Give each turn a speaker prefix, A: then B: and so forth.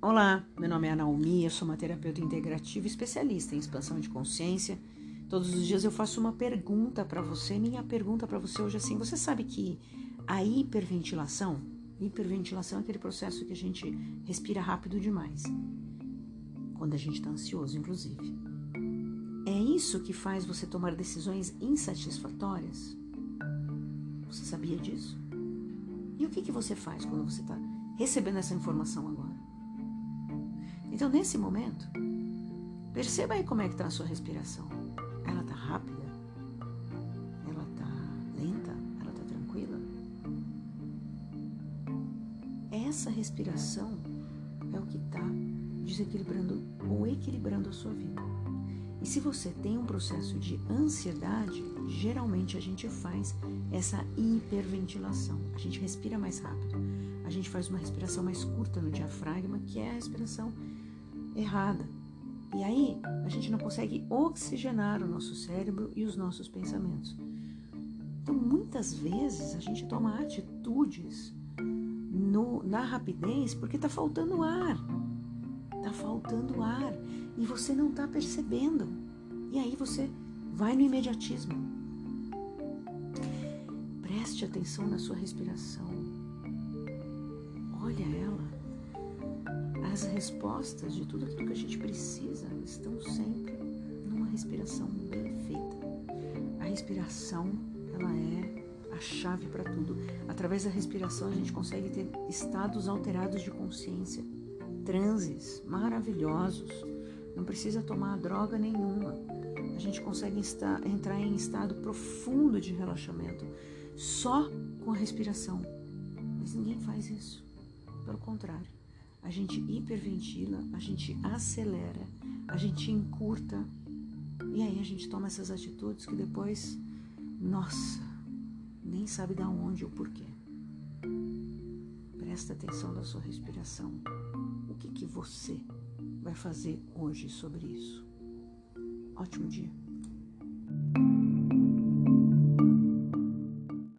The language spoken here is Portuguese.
A: Olá, meu nome é Naomi, eu sou uma terapeuta integrativa especialista em expansão de consciência. Todos os dias eu faço uma pergunta para você. Minha pergunta para você hoje é assim: você sabe que a hiperventilação, hiperventilação é aquele processo que a gente respira rápido demais, quando a gente está ansioso, inclusive. É isso que faz você tomar decisões insatisfatórias? Você sabia disso? E o que, que você faz quando você está recebendo essa informação agora? Então, nesse momento, perceba aí como é que está a sua respiração. Ela está rápida? Ela está lenta? Ela está tranquila? Essa respiração é o que está desequilibrando ou equilibrando a sua vida. E se você tem um processo de ansiedade, geralmente a gente faz essa hiperventilação. A gente respira mais rápido. A gente faz uma respiração mais curta no diafragma, que é a respiração errada. E aí a gente não consegue oxigenar o nosso cérebro e os nossos pensamentos. Então, muitas vezes a gente toma atitudes no, na rapidez porque está faltando ar. Está faltando ar e você não está percebendo. E aí você vai no imediatismo. Preste atenção na sua respiração. As respostas de tudo aquilo que a gente precisa estão sempre numa respiração bem feita. A respiração, ela é a chave para tudo. Através da respiração a gente consegue ter estados alterados de consciência, transes maravilhosos. Não precisa tomar droga nenhuma. A gente consegue entrar em estado profundo de relaxamento só com a respiração. Mas ninguém faz isso. Pelo contrário a gente hiperventila, a gente acelera, a gente encurta e aí a gente toma essas atitudes que depois, nossa, nem sabe da onde ou porquê. Presta atenção na sua respiração. O que, que você vai fazer hoje sobre isso? Ótimo dia.